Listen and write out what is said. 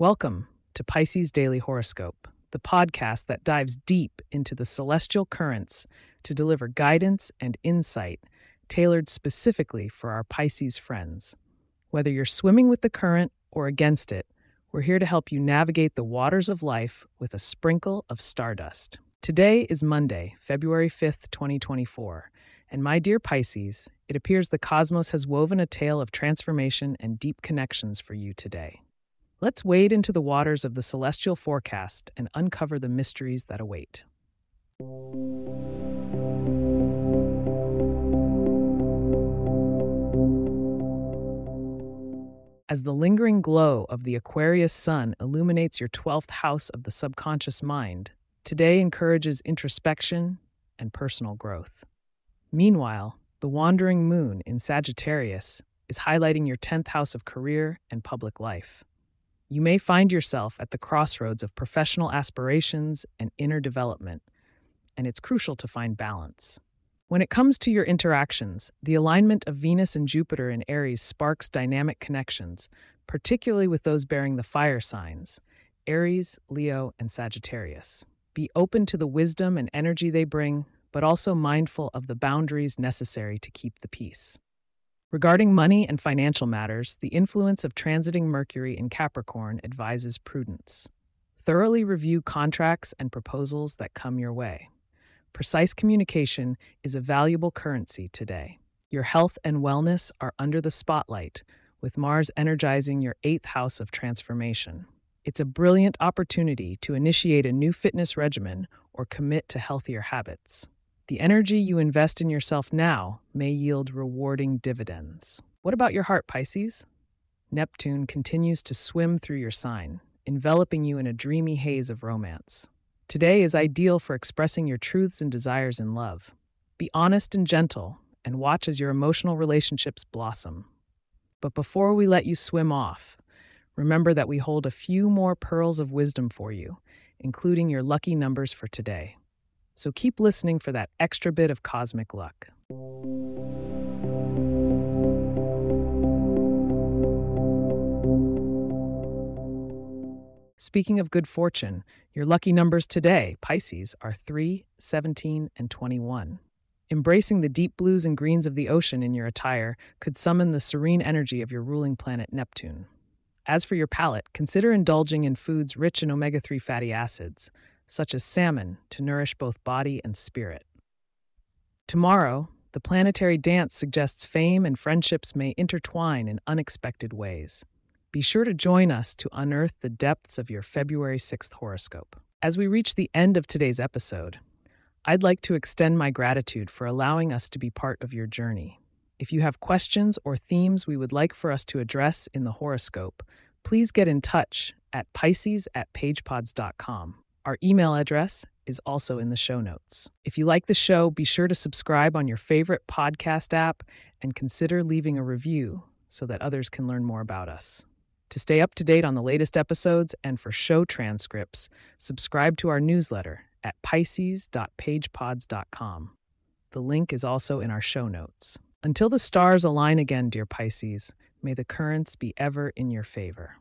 Welcome to Pisces Daily Horoscope, the podcast that dives deep into the celestial currents to deliver guidance and insight tailored specifically for our Pisces friends. Whether you're swimming with the current or against it, we're here to help you navigate the waters of life with a sprinkle of stardust. Today is Monday, February 5th, 2024, and my dear Pisces, it appears the cosmos has woven a tale of transformation and deep connections for you today. Let's wade into the waters of the celestial forecast and uncover the mysteries that await. As the lingering glow of the Aquarius sun illuminates your 12th house of the subconscious mind, today encourages introspection and personal growth. Meanwhile, the wandering moon in Sagittarius is highlighting your 10th house of career and public life. You may find yourself at the crossroads of professional aspirations and inner development, and it's crucial to find balance. When it comes to your interactions, the alignment of Venus and Jupiter in Aries sparks dynamic connections, particularly with those bearing the fire signs Aries, Leo, and Sagittarius. Be open to the wisdom and energy they bring, but also mindful of the boundaries necessary to keep the peace. Regarding money and financial matters, the influence of transiting Mercury in Capricorn advises prudence. Thoroughly review contracts and proposals that come your way. Precise communication is a valuable currency today. Your health and wellness are under the spotlight, with Mars energizing your eighth house of transformation. It's a brilliant opportunity to initiate a new fitness regimen or commit to healthier habits. The energy you invest in yourself now may yield rewarding dividends. What about your heart, Pisces? Neptune continues to swim through your sign, enveloping you in a dreamy haze of romance. Today is ideal for expressing your truths and desires in love. Be honest and gentle, and watch as your emotional relationships blossom. But before we let you swim off, remember that we hold a few more pearls of wisdom for you, including your lucky numbers for today. So keep listening for that extra bit of cosmic luck. Speaking of good fortune, your lucky numbers today, Pisces, are 3, 17, and 21. Embracing the deep blues and greens of the ocean in your attire could summon the serene energy of your ruling planet Neptune. As for your palate, consider indulging in foods rich in omega 3 fatty acids, such as salmon, to nourish both body and spirit. Tomorrow, the planetary dance suggests fame and friendships may intertwine in unexpected ways. Be sure to join us to unearth the depths of your February 6th horoscope. As we reach the end of today's episode, I'd like to extend my gratitude for allowing us to be part of your journey. If you have questions or themes we would like for us to address in the horoscope, please get in touch at pisces at pagepods.com. Our email address is also in the show notes. If you like the show, be sure to subscribe on your favorite podcast app and consider leaving a review so that others can learn more about us. To stay up to date on the latest episodes and for show transcripts, subscribe to our newsletter at pisces.pagepods.com. The link is also in our show notes. Until the stars align again, dear Pisces, may the currents be ever in your favor.